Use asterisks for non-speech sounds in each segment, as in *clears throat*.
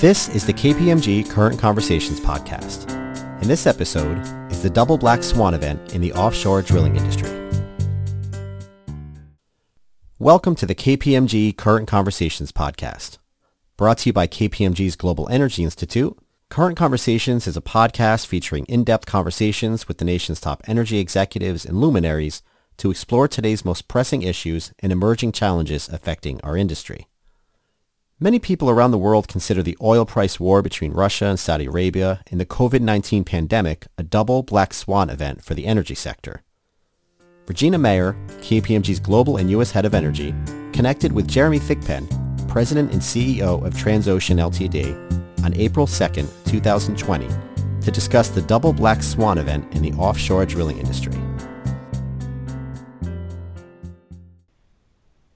This is the KPMG Current Conversations podcast. In this episode is the double black swan event in the offshore drilling industry. Welcome to the KPMG Current Conversations podcast. Brought to you by KPMG's Global Energy Institute, Current Conversations is a podcast featuring in-depth conversations with the nation's top energy executives and luminaries to explore today's most pressing issues and emerging challenges affecting our industry. Many people around the world consider the oil price war between Russia and Saudi Arabia and the COVID-19 pandemic a double black swan event for the energy sector. Regina Mayor, KPMG's Global and U.S. Head of Energy, connected with Jeremy Thigpen, President and CEO of Transocean Ltd, on April 2, 2020, to discuss the double black swan event in the offshore drilling industry.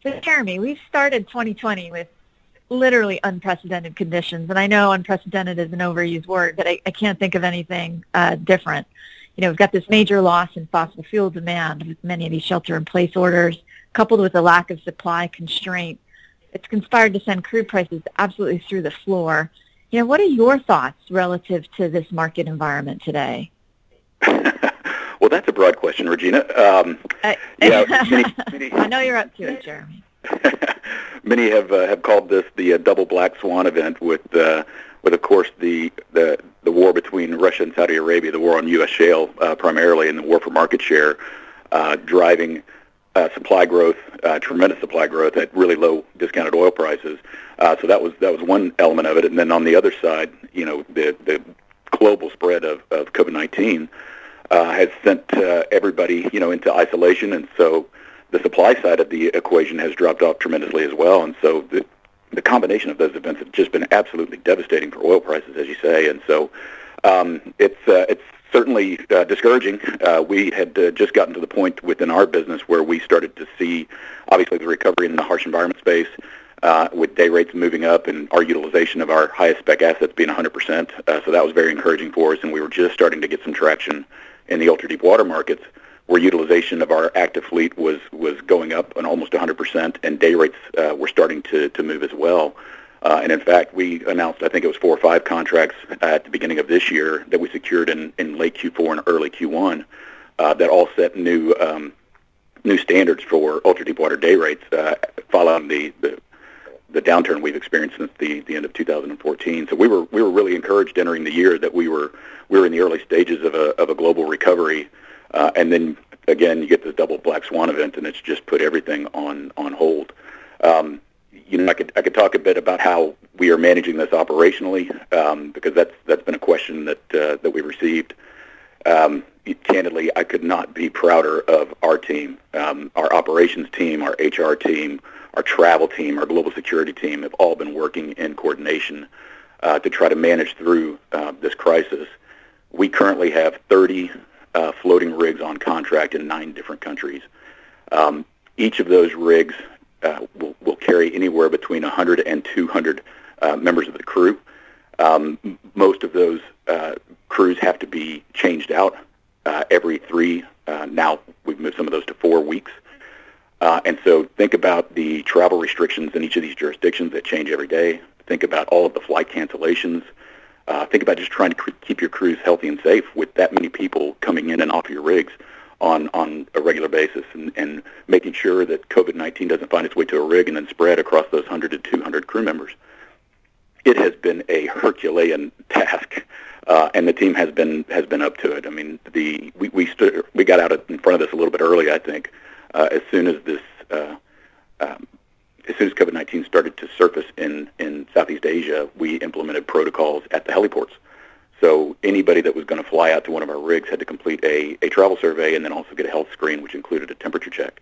So Jeremy, we've started 2020 with literally unprecedented conditions. And I know unprecedented is an overused word, but I, I can't think of anything uh, different. You know, we've got this major loss in fossil fuel demand with many of these shelter-in-place orders, coupled with a lack of supply constraint. It's conspired to send crude prices absolutely through the floor. You know, what are your thoughts relative to this market environment today? *laughs* well, that's a broad question, Regina. Um, I, yeah, *laughs* many, many, I know you're up to it, Jeremy. *laughs* many have uh, have called this the uh, double black swan event with uh, with of course the, the the war between Russia and Saudi Arabia, the war on U.S. shale uh, primarily, and the war for market share, uh, driving uh, supply growth, uh, tremendous supply growth at really low discounted oil prices. Uh, so that was that was one element of it, and then on the other side, you know, the the global spread of, of COVID-19 uh, has sent uh, everybody, you know, into isolation, and so the supply side of the equation has dropped off tremendously as well. And so the, the combination of those events have just been absolutely devastating for oil prices, as you say. And so um, it's uh, it's certainly uh, discouraging. Uh, we had uh, just gotten to the point within our business where we started to see, obviously, the recovery in the harsh environment space. Uh, with day rates moving up and our utilization of our highest spec assets being 100%. Uh, so that was very encouraging for us, and we were just starting to get some traction in the ultra deep water markets where utilization of our active fleet was was going up on almost 100%, and day rates uh, were starting to to move as well. Uh, and in fact, we announced, I think it was four or five contracts at the beginning of this year that we secured in, in late Q4 and early Q1 uh, that all set new um, new standards for ultra deep water day rates uh, following the, the the downturn we've experienced since the, the end of 2014. So we were we were really encouraged entering the year that we were we were in the early stages of a of a global recovery uh, and then again, you get this double black swan event, and it's just put everything on on hold. Um, you know, I could I could talk a bit about how we are managing this operationally um, because that's that's been a question that uh, that we received. Um, candidly, I could not be prouder of our team, um, our operations team, our HR team, our travel team, our global security team have all been working in coordination uh, to try to manage through uh, this crisis. We currently have 30 uh, floating rigs on contract in nine different countries. Um, each of those rigs uh, will, will carry anywhere between 100 and 200 uh, members of the crew. Um, most of those uh, crews have to be changed out uh, every three. Uh, now we've moved some of those to four weeks. And so think about the travel restrictions in each of these jurisdictions that change every day. Think about all of the flight cancellations. Uh, think about just trying to keep your crews healthy and safe with that many people coming in and off your rigs on, on a regular basis and, and making sure that COVID-19 doesn't find its way to a rig and then spread across those 100 to 200 crew members. It has been a Herculean task, uh, and the team has been has been up to it. I mean, the we we, we got out in front of this a little bit early, I think, uh, as soon as this uh, um, as soon as COVID-19 started to surface in, in Southeast Asia, we implemented protocols at the heliports. So anybody that was going to fly out to one of our rigs had to complete a, a travel survey and then also get a health screen, which included a temperature check.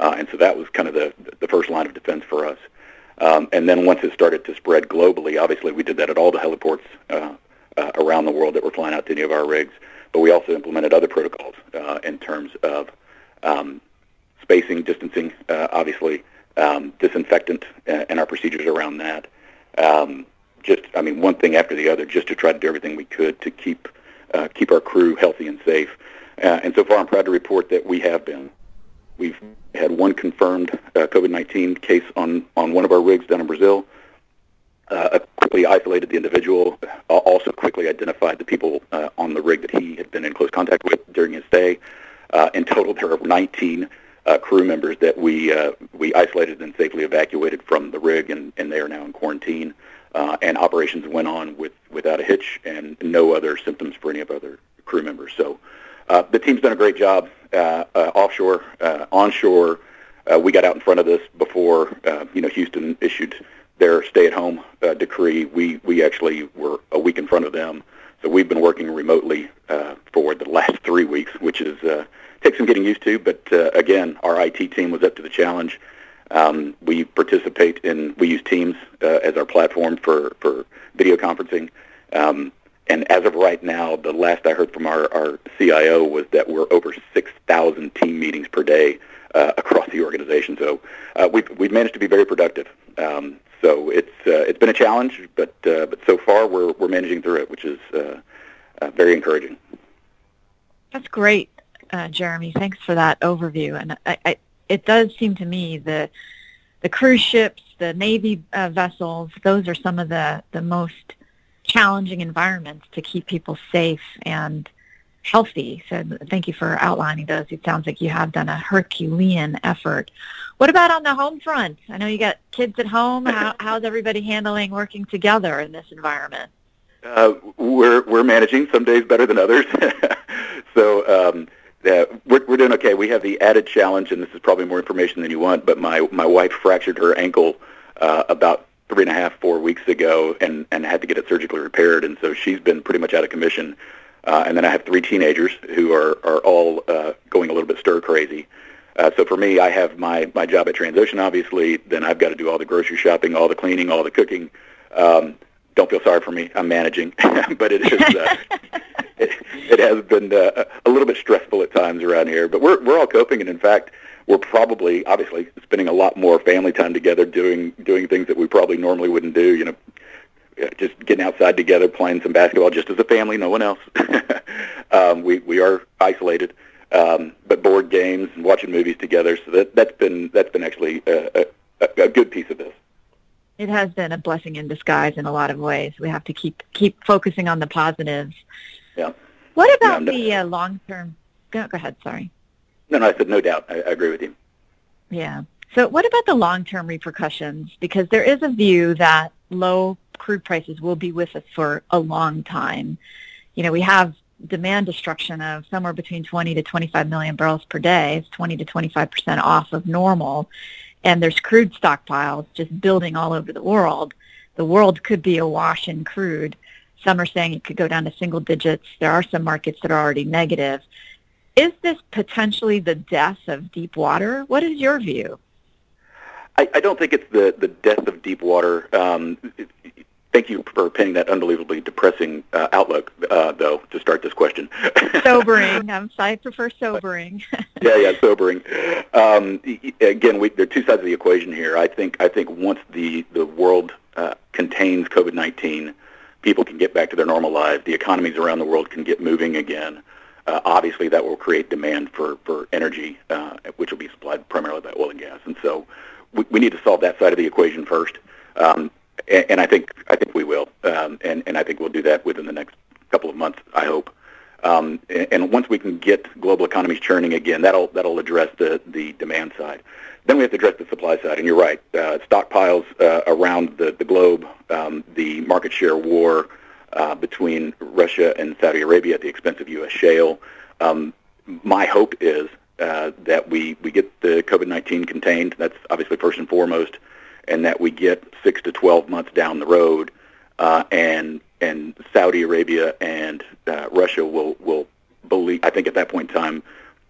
Uh, and so that was kind of the, the first line of defense for us. Um, and then once it started to spread globally, obviously we did that at all the heliports uh, uh, around the world that were flying out to any of our rigs. But we also implemented other protocols uh, in terms of um, spacing, distancing, uh, obviously, um, disinfectant uh, and our procedures around that. Um, just, I mean, one thing after the other, just to try to do everything we could to keep uh, keep our crew healthy and safe. Uh, and so far, I'm proud to report that we have been. We've had one confirmed uh, COVID-19 case on on one of our rigs down in Brazil. Uh, quickly isolated the individual, uh, also quickly identified the people on the rig that he had been in close contact with during his stay. In total, there are 19 uh, crew members that we uh, we isolated and safely evacuated from the rig, and, and they are now in quarantine. Uh, and operations went on with without a hitch and no other symptoms for any of other crew members. So uh, the team's done a great job uh, uh, offshore, onshore. We got out in front of this before you know Houston issued their stay-at-home decree. We we actually were a week in front of them. So we've been working remotely for the last three weeks, which is takes some getting used to. But uh, again, our IT team was up to the challenge. Um, we participate in we use Teams uh, as our platform for for video conferencing. Um, and as of right now, the last I heard from our, our CIO was that we're over 6,000 team meetings per day uh, across the organization. So uh, we've, we've managed to be very productive. Um, so it's uh, it's been a challenge, but uh, but so far we're we're managing through it, which is uh, uh, very encouraging. That's great, uh, Jeremy. Thanks for that overview. And I, I, it does seem to me the the cruise ships, the Navy uh, vessels, those are some of the the most challenging environments to keep people safe and healthy. So thank you for outlining those. It sounds like you have done a Herculean effort. What about on the home front? I know you got kids at home. How, *laughs* how's everybody handling working together in this environment? Uh, we're we're managing some days better than others. *laughs* so um, yeah, we're we're doing okay. We have the added challenge, and this is probably more information than you want. But my my wife fractured her ankle uh, about three and a half, four weeks ago, and and had to get it surgically repaired, and so she's been pretty much out of commission. Uh, and then I have three teenagers who are are all uh, going a little bit stir crazy. Uh, so for me, I have my my job at Transocean, obviously. Then I've got to do all the grocery shopping, all the cleaning, all the cooking. Um, don't feel sorry for me. I'm managing, *laughs* but it is uh, *laughs* it, it has been uh, a little bit stressful at times around here. But we're we're all coping, and in fact, we're probably obviously spending a lot more family time together, doing doing things that we probably normally wouldn't do. You know, just getting outside together, playing some basketball, just as a family, no one else. *laughs* um, we we are isolated, um, but board games and watching movies together. So that that's been that's been actually a, a, a good piece of this. It has been a blessing in disguise in a lot of ways. We have to keep keep focusing on the positives. Yeah. What about no, no, the uh, long term? Go, go ahead. Sorry. No, no, I said no doubt. I, I agree with you. Yeah. So what about the long term repercussions? Because there is a view that low crude prices will be with us for a long time. You know, we have demand destruction of somewhere between 20 to 25 million barrels per day. It's 20 to 25 percent off of normal, and there's crude stockpiles just building all over the world. The world could be awash in crude. Some are saying it could go down to single digits. There are some markets that are already negative. Is this potentially the death of deep water? What is your view? I, I don't think it's the, the death of deep water. Um, Thank you for painting that unbelievably depressing uh, outlook, uh, though, to start this question. *laughs* sobering. I'm, I prefer sobering. *laughs* yeah, yeah, sobering. Um, again, we, there are two sides of the equation here. I think I think once the the world uh, contains COVID-19, people can get back to their normal lives. The economies around the world can get moving again. Uh, obviously, that will create demand for for energy, uh, which will be supplied primarily by oil and gas. And so, we, we need to solve that side of the equation first. Um, and, and I think I think we will, um, and and I think we'll do that within the next couple of months. I hope. Um, and, and once we can get global economies churning again, that'll that'll address the the demand side. Then we have to address the supply side, and you're right. Uh, stockpiles uh, around the the globe, um, the market share war uh, between Russia and Saudi Arabia at the expense of U.S. shale. Um, my hope is uh, that we we get the COVID-19 contained. That's obviously first and foremost and that we get six to 12 months down the road, uh, and and Saudi Arabia and uh, Russia will will believe. I think at that point in time,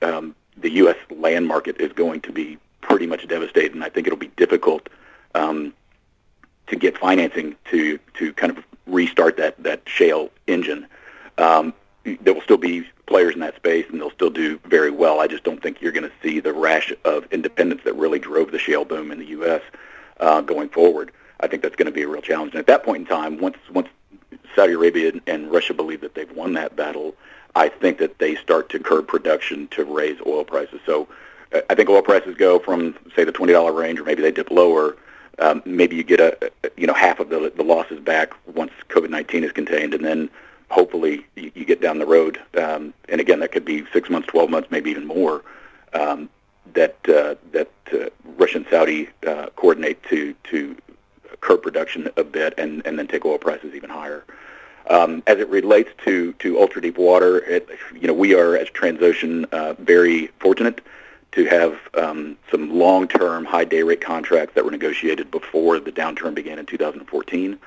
um, the U.S. land market is going to be pretty much devastated, and I think it'll be difficult um, to get financing to to kind of restart that that shale engine. Um, there will still be players in that space, and they'll still do very well. I just don't think you're going to see the rash of independents that really drove the shale boom in the U.S uh, going forward. I think that's going to be a real challenge. And at that point in time, once once Saudi Arabia and Russia believe that they've won that battle, I think that they start to curb production to raise oil prices. So uh, I think oil prices go from say the twenty dollar range, or maybe they dip lower. Um, maybe you get a you know half of the the losses back 2019 is contained, and then hopefully you, you get down the road, um, and again that could be six months, 12 months, maybe even more. Um, that uh, that uh, Russia and Saudi uh, coordinate to to curb production a bit and, and then take oil prices even higher. Um, as it relates to, to ultra deep water, it, you know, we are as Transocean uh, very fortunate to have um, some long-term high day rate contracts that were negotiated before the downturn began in 2014.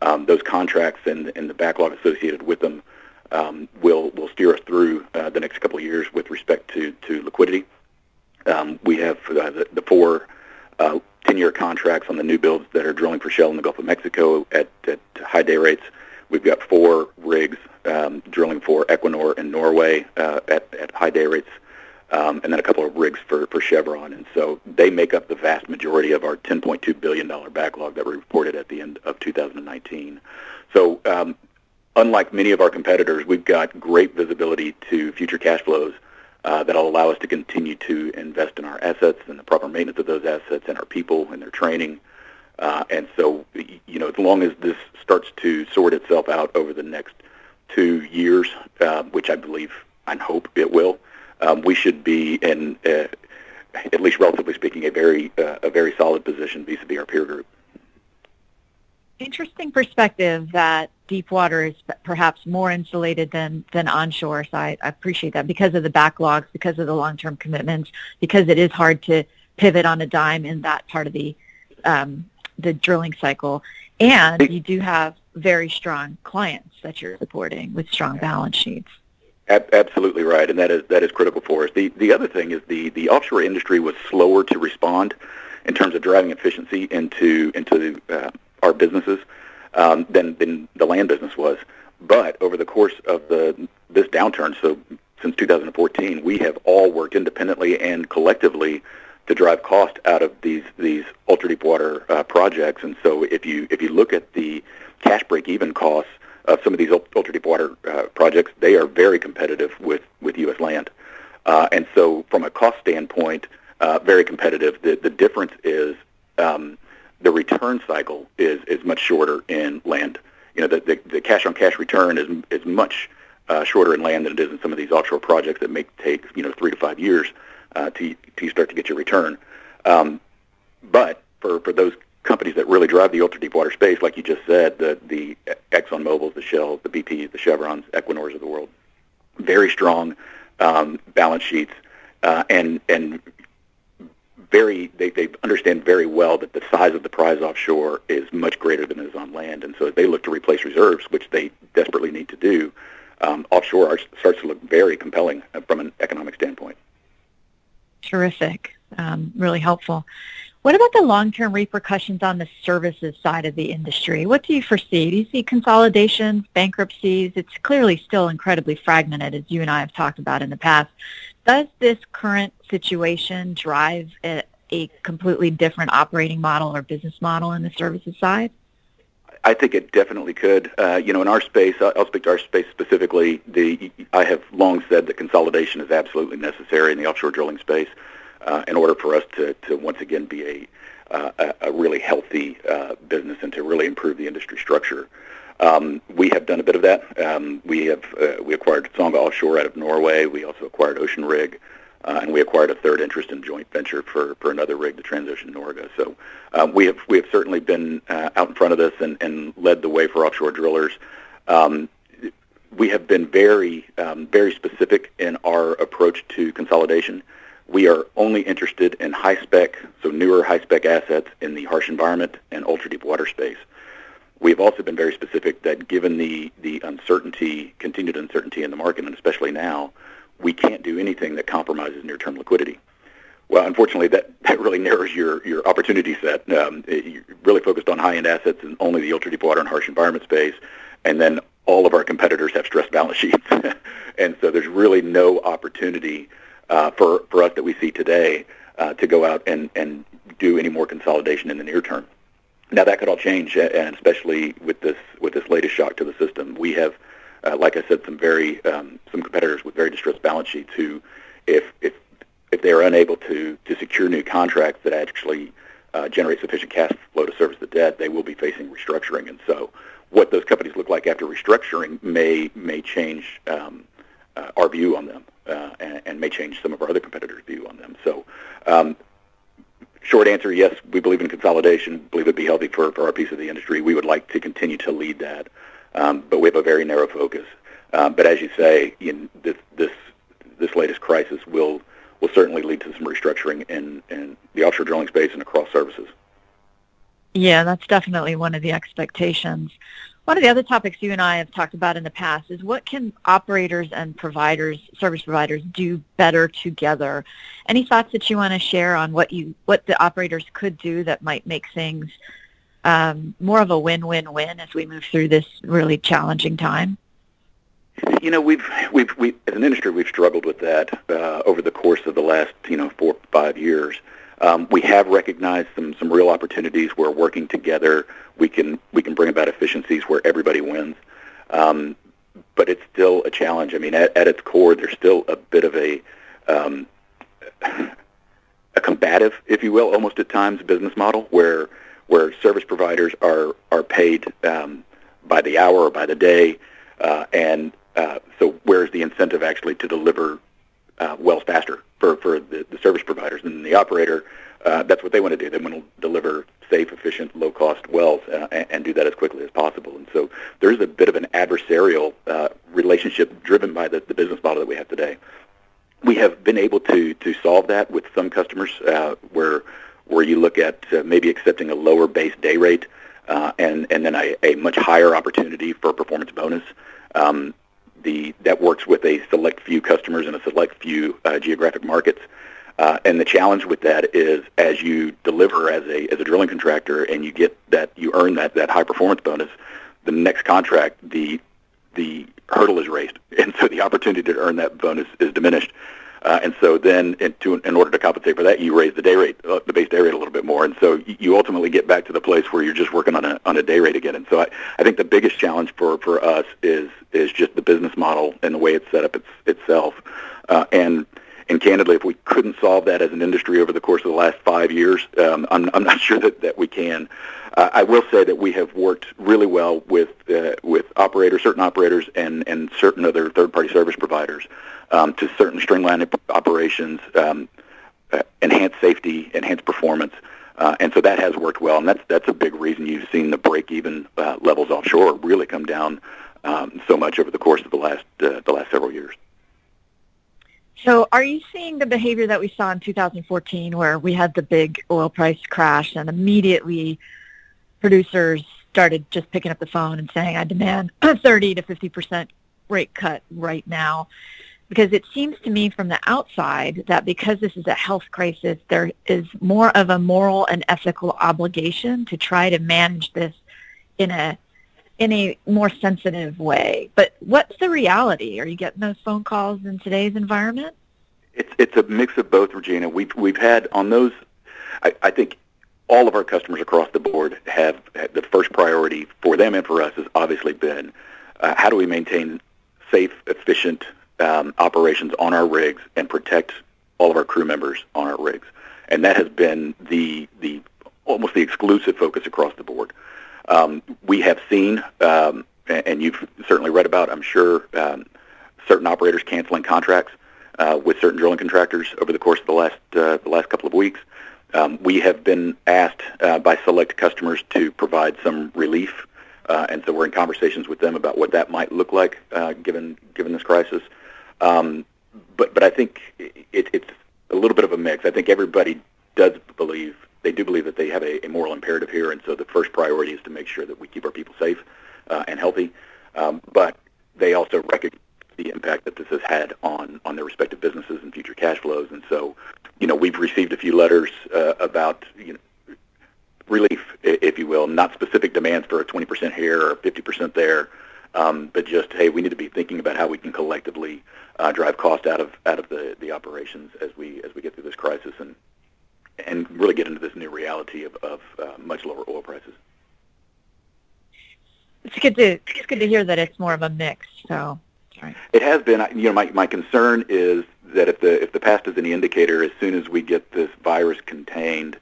Um, those contracts and, and the backlog associated with them um, will will steer us through uh, the next couple of years with respect to to liquidity. Um, we have uh, the, the four uh, 10-year contracts on the new builds that are drilling for Shell in the Gulf of Mexico at, at high day rates. We've got four rigs um, drilling for Equinor in Norway uh, at, at high day rates, um, and then a couple of rigs for, for Chevron. And so they make up the vast majority of our $10.2 billion backlog that we reported at the end of 2019. So um, unlike many of our competitors, we've got great visibility to future cash flows uh, that'll allow us to continue to invest in our assets and the proper maintenance of those assets and our people and their training. Uh, and so, you know, as long as this starts to sort itself out over the next two years, uh, which I believe and hope it will, um, we should be in, uh, at least relatively speaking, a very uh, a very solid position vis-a-vis our peer group interesting perspective that deep water is perhaps more insulated than than onshore. So I, I appreciate that because of the backlogs, because of the long-term commitments, because it is hard to pivot on a dime in that part of the um, the drilling cycle, and you do have very strong clients that you're supporting with strong balance sheets. Absolutely right, and that is that is critical for us. The the other thing is the the offshore industry was slower to respond in terms of driving efficiency into into uh, our businesses um, than than the land business was. But over the course of the this downturn, so since 2014, we have all worked independently and collectively to drive cost out of these these ultra deep water uh, projects. And so if you if you look at the cash break even costs of some of these ultra deep water uh, projects, they are very competitive with with U.S. land. Uh, and so from a cost standpoint, uh, very competitive. The the difference is um, the return cycle is is much shorter in land. You know, the the, the cash on cash return is is much uh, shorter in land than it is in some of these offshore projects that may take you know three to five years uh, to to start to get your return. Um, but for for those companies that really drive the ultra deep water space, like you just said, the the Exxon Mobil's, the Shell, the BP's, the Chevrons, Equinors of the world, very strong um, balance sheets, uh, and and very they, they understand very well that the size of the prize offshore is much greater than it is on land, and so as they look to replace reserves, which they desperately need to do, um, offshore starts to look very compelling uh, from an economic standpoint. Terrific, um, really helpful. What about the long-term repercussions on the services side of the industry? What do you foresee? Do you see consolidations, bankruptcies? It's clearly still incredibly fragmented, as you and I have talked about in the past. Does this current situation drive a, a completely different operating model or business model in the services side? I think it definitely could. Uh, you know, in our space, I'll speak to our space specifically. The I have long said that consolidation is absolutely necessary in the offshore drilling space uh, in order for us to, to once again be a uh, a really healthy uh, business and to really improve the industry structure. Um, we have done a bit of that. Um, we have uh, we acquired Songa Offshore out of Norway. We also acquired Ocean Rig, uh, and we acquired a third interest in joint venture for, for another rig, the Transocean Norge. So um, we have we have certainly been uh, out in front of this and, and led the way for offshore drillers. Um, we have been very um, very specific in our approach to consolidation. We are only interested in high spec, so newer high spec assets in the harsh environment and ultra deep water space. We've also been very specific that given the, the uncertainty, continued uncertainty in the market, and especially now, we can't do anything that compromises near-term liquidity. Well, unfortunately, that, *laughs* that really narrows your, your opportunity set. Um, it, you're really focused on high-end assets and only the ultra-deep water and harsh environment space, and then all of our competitors have stressed balance sheets. *laughs* and so there's really no opportunity uh, for, for us that we see today uh, to go out and, and do any more consolidation in the near term. Now that could all change, and especially with this with this latest shock to the system, we have, uh, like I said, some very um, some competitors with very distressed balance sheets who, if if if they are unable to to secure new contracts that actually uh, generate sufficient cash flow to service the debt, they will be facing restructuring. And so, what those companies look like after restructuring may may change um, uh, our view on them, uh, and, and, may change some of our other competitors' view on them. So. Um, short answer, yes, we believe in consolidation. Believe it'd be healthy for, for our piece of the industry. We would like to continue to lead that, um, but we have a very narrow focus. Um, but as you say, this this this latest crisis will will certainly lead to some restructuring in, in the offshore drilling space and across services. Yeah, that's definitely one of the expectations. One of the other topics you and I have talked about in the past is what can operators and providers, service providers, do better together? Any thoughts that you want to share on what you what the operators could do that might make things um, more of a win-win-win as we move through this really challenging time? You know, we've we've we as an industry we've struggled with that uh, over the course of the last you know four five years. Um, we have recognized some some real opportunities where working together we can we can bring about efficiencies where everybody wins. Um, but it's still a challenge. I mean, at, at its core, there's still a bit of a um, a combative, if you will, almost at times business model where where service providers are are paid um, by the hour or by the day, uh, and uh, so where's the incentive actually to deliver uh, wells faster for, for the, the service providers and the operator? Uh, that's what they want to do. They want to deliver safe, efficient, low-cost wells uh, and, and, do that as quickly as possible. And so there's a bit of an adversarial uh, relationship driven by the, the business model that we have today. We have been able to to solve that with some customers uh, where where you look at uh, maybe accepting a lower base day rate uh, and and then a, a much higher opportunity for a performance bonus. Um, the that works with a select few customers in a select few uh, geographic markets. Uh, and the challenge with that is as you deliver as a as a drilling contractor and you get that you earn that that high performance bonus, the next contract the the hurdle is raised, *laughs* and so the opportunity to earn that bonus is diminished. Uh, and so then, in, to, in order to compensate for that, you raise the day rate, uh, the base day rate a little bit more. And so you ultimately get back to the place where you're just working on a on a day rate again. And so I, I think the biggest challenge for, for us is is just the business model and the way it's set up it's, itself. Uh, and and candidly, if we couldn't solve that as an industry over the course of the last five years, um, I'm, I'm not *laughs* sure that, that we can. Uh, I will say that we have worked really well with uh, with operators, certain operators, and and certain other third-party service providers um, to certain streamline operations, um, uh, enhance safety, enhance performance. Uh, and so that has worked well, and that's that's a big reason you've seen the break-even uh, levels offshore really come down um, so much over the course of the last uh, the last several years. So are you seeing the behavior that we saw in 2014 where we had the big oil price crash and immediately producers started just picking up the phone and saying, I demand a *clears throat* 30 to 50% rate cut right now? Because it seems to me from the outside that because this is a health crisis, there is more of a moral and ethical obligation to try to manage this in a in a more sensitive way. But what's the reality? Are you getting those phone calls in today's environment? It's it's a mix of both, Regina. We've we've had on those. I, I think all of our customers across the board have, have the first priority for them and for us has obviously been uh, how do we maintain safe, efficient um, operations on our rigs and protect all of our crew members on our rigs, and that has been the the almost the exclusive focus across the board. Um, we have seen, um, and you've certainly read about, I'm sure, um, certain operators canceling contracts uh, with certain drilling contractors over the course of the last uh, the last couple of weeks. Um, we have been asked uh, by select customers to provide some relief, uh, and so we're in conversations with them about what that might look like uh, given given this crisis. Um, but but I think it, it's a little bit of a mix. I think everybody does believe they do believe that they have a, a, moral imperative here, and so the first priority is to make sure that we keep our people safe uh, and healthy. Um, but they also recognize the impact that this has had on on their respective businesses and future cash flows, and so you know we've received a few letters uh, about you know relief, if you will, not specific demands for a 20% here or 50% there. Um, but just hey, we need to be thinking about how we can collectively uh, drive cost out of out of the, the operations as we as we get through this crisis and and really get into this new reality of, of uh, much lower oil prices. It's good to it's good to hear that it's more of a mix. So, sorry. It has been. You know, my my concern is that if the if the past is any indicator, as soon as we get this virus contained,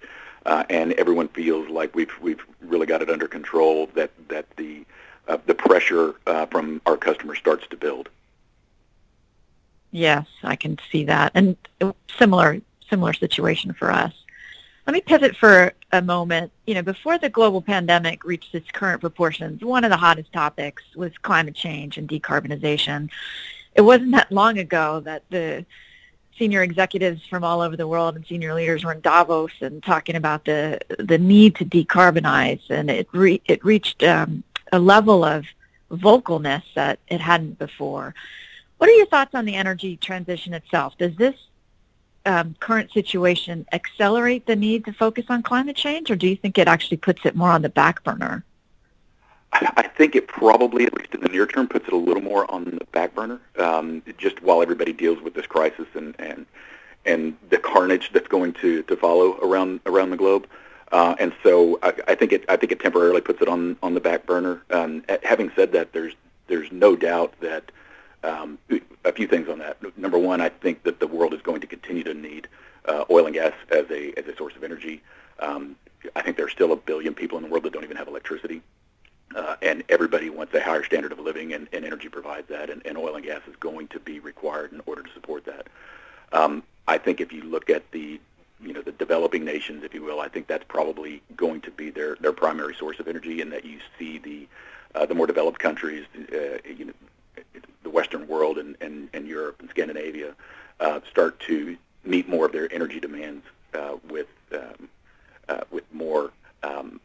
uh, and everyone feels like we've we've really got it under control. That that the uh, the pressure uh, from our customers starts to build. Yes, I can see that, and similar similar situation for us. Let me pivot for a moment. You know, before the global pandemic reached its current proportions, one of the hottest topics was climate change and decarbonization. It wasn't that long ago that the senior executives from all over the world and senior leaders were in Davos and talking about the the need to decarbonize, and it re- it reached um, a level of vocalness that it hadn't before. What are your thoughts on the energy transition itself? Does this um, current situation accelerate the need to focus on climate change, or do you think it actually puts it more on the back burner? I think it probably, at least in the near term, puts it a little more on the back burner, um, just while everybody deals with this crisis and and and the carnage that's going to to follow around around the globe. Uh, and so I, I think it I think it temporarily puts it on on the back burner. Um, having said that, there's there's no doubt that um, a few things on that. Number one, I think that the world is going to continue to need uh, oil and gas as a as a source of energy. Um, I think there's still a billion people in the world that don't even have electricity. Uh, and everybody wants a higher standard of living, and, and energy provides that, and, and, oil and gas is going to be required in order to support that. Um, I think if you look at the, you know, the developing nations, if you will, I think that's probably going to be their, their primary source of energy, and that you see the uh, the more developed countries, uh, you know, the Western world and, and, and Europe and Scandinavia uh, start to meet more of their energy demands uh, with um, uh, with more um,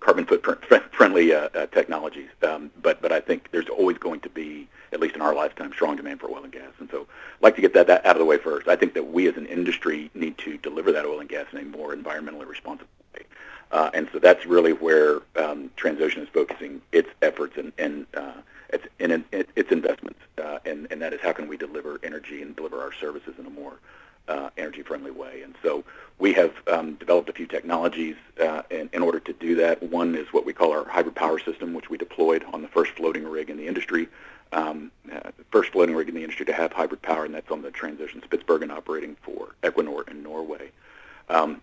carbon footprint *laughs* friendly uh, uh, technologies. Um, but but I think there's always going to be, at least in our lifetime, strong demand for oil and gas. And so I'd like to get that, that out of the way first. I think that we as an industry need to deliver that oil and gas in a more environmentally responsible way. Uh, and so that's really where um, Transocean is focusing its efforts and, and uh, its, in, its investments, uh, and, and that is how can we deliver energy and deliver our services in a more uh, energy-friendly way. And so we have um, developed a few technologies uh, in, in, order to do that. One is what we call our hybrid power system, which we deployed on the first floating rig in the industry, um, uh, first floating rig in the industry to have hybrid power, and that's on the Transocean Spitsbergen operating for Equinor in Norway. Um,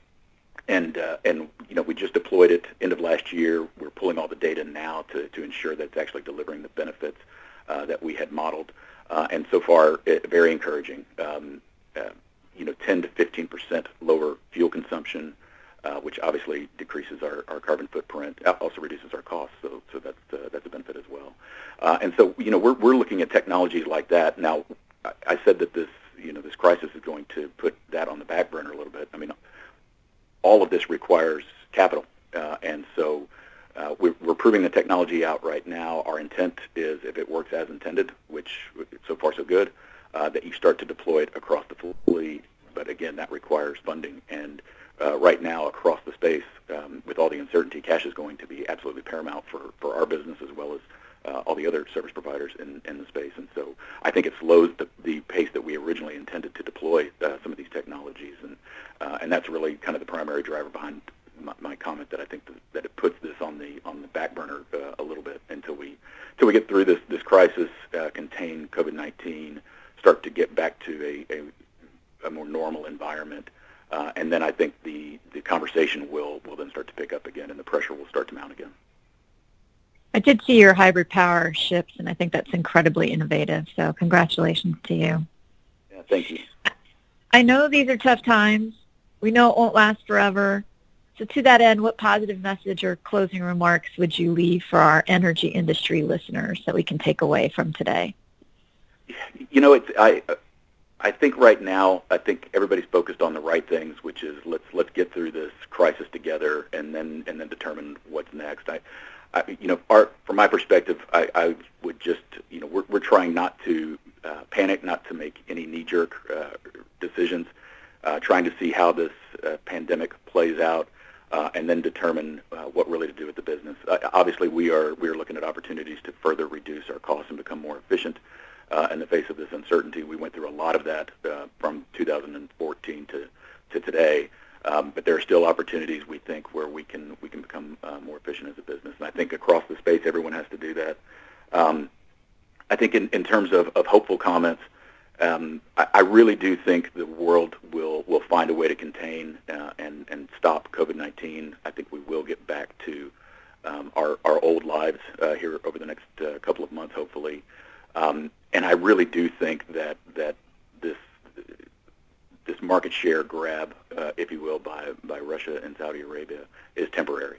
and uh, and you know we just deployed it end of last year. We're pulling all the data now to, to ensure that it's actually delivering the benefits uh, that we had modeled, uh, and so far it, very encouraging. Um, uh, you know, 10 to 15 percent lower fuel consumption, uh, which obviously decreases our, our carbon footprint, uh, also reduces our costs. So, so that's that's a benefit as well. And so, you know, we're we're looking at technologies like that. Now, I, I said that this you know this crisis is going to put that on the back burner a little bit. I mean, all of this requires capital, uh, and so. Uh, we're, we're, proving the technology out right now. Our intent is, if it works as intended, which so far so good, uh, that you start to deploy it across the fleet but again, that requires funding. And uh, right now, across the space, um, with all the uncertainty, cash is going to be absolutely paramount for, for our business as well as uh, all the other service providers in, in the space. And so I think it slows the, the pace that we originally intended to deploy uh, some of these technologies. And, uh, and that's really kind of the primary driver behind my, my comment that I think that, it puts this on the on the back burner uh, a little bit until we until we get through this this crisis, uh, contain COVID-19, start to get back to a, a a more normal environment. Uh, and then I think the, the conversation will, will then start to pick up again and the pressure will start to mount again. I did see your hybrid power ships, and I think that's incredibly innovative. So congratulations to you. Yeah, thank you. I know these are tough times. We know it won't last forever. So to that end, what positive message or closing remarks would you leave for our energy industry listeners that we can take away from today? You know, it's I I think right now, I think everybody's focused on the right things, which is let's let's get through this crisis together, and then and then determine what's next. I, I you know, from my perspective, I, I would just you know we're we're trying not to uh, panic, not to make any knee-jerk uh, decisions, uh, trying to see how this uh, pandemic plays out, uh, and then determine uh, what really to do with the business. Obviously, we are we are looking at opportunities to further reduce our costs and become more efficient in the face of this uncertainty. We went through a lot of that from 2014 to, to today. Um, but there are still opportunities we think where we can we can become uh, more efficient as a business, and I think across the space everyone has to do that. Um, I think in, in terms of, of hopeful comments, um, I, I really do think the world will will find a way to contain uh, and and stop COVID-19. I think we will get back to um, our our old lives uh, here over the next uh, couple of months, hopefully. Um, and I really do think that that this this market share grab, uh, if you will, by by Russia and Saudi Arabia is temporary.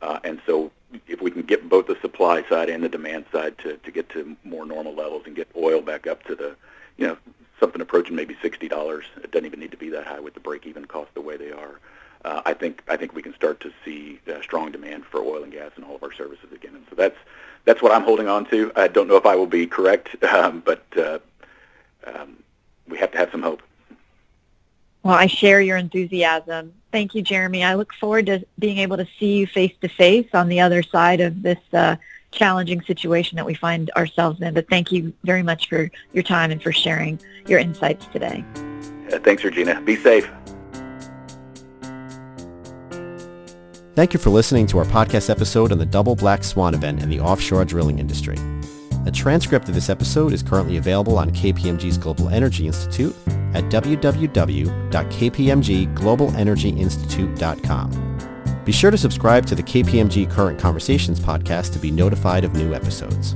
Uh, and so if we can get both the supply side and the demand side to, to get to more normal levels and get oil back up to the you know, something approaching maybe sixty dollars. It doesn't even need to be that high with the break-even cost the way they are. Uh, I think I think we can start to see uh, strong demand for oil and gas and all of our services again. And so that's that's what I'm holding on to. I don't know if I will be correct, *laughs* um, but uh, um, we have to have some hope. Well, I share your enthusiasm. Thank you, Jeremy. I look forward to being able to see you face to face on the other side of this uh, challenging situation that we find ourselves in. But thank you very much for your time and for sharing your insights today. Uh, thanks, Regina. Be safe. Thank you for listening to our podcast episode on the double black swan event in the offshore drilling industry. A transcript of this episode is currently available on KPMG's Global Energy Institute at www.kpmgglobalenergyinstitute.com. Be sure to subscribe to the KPMG Current Conversations podcast to be notified of new episodes.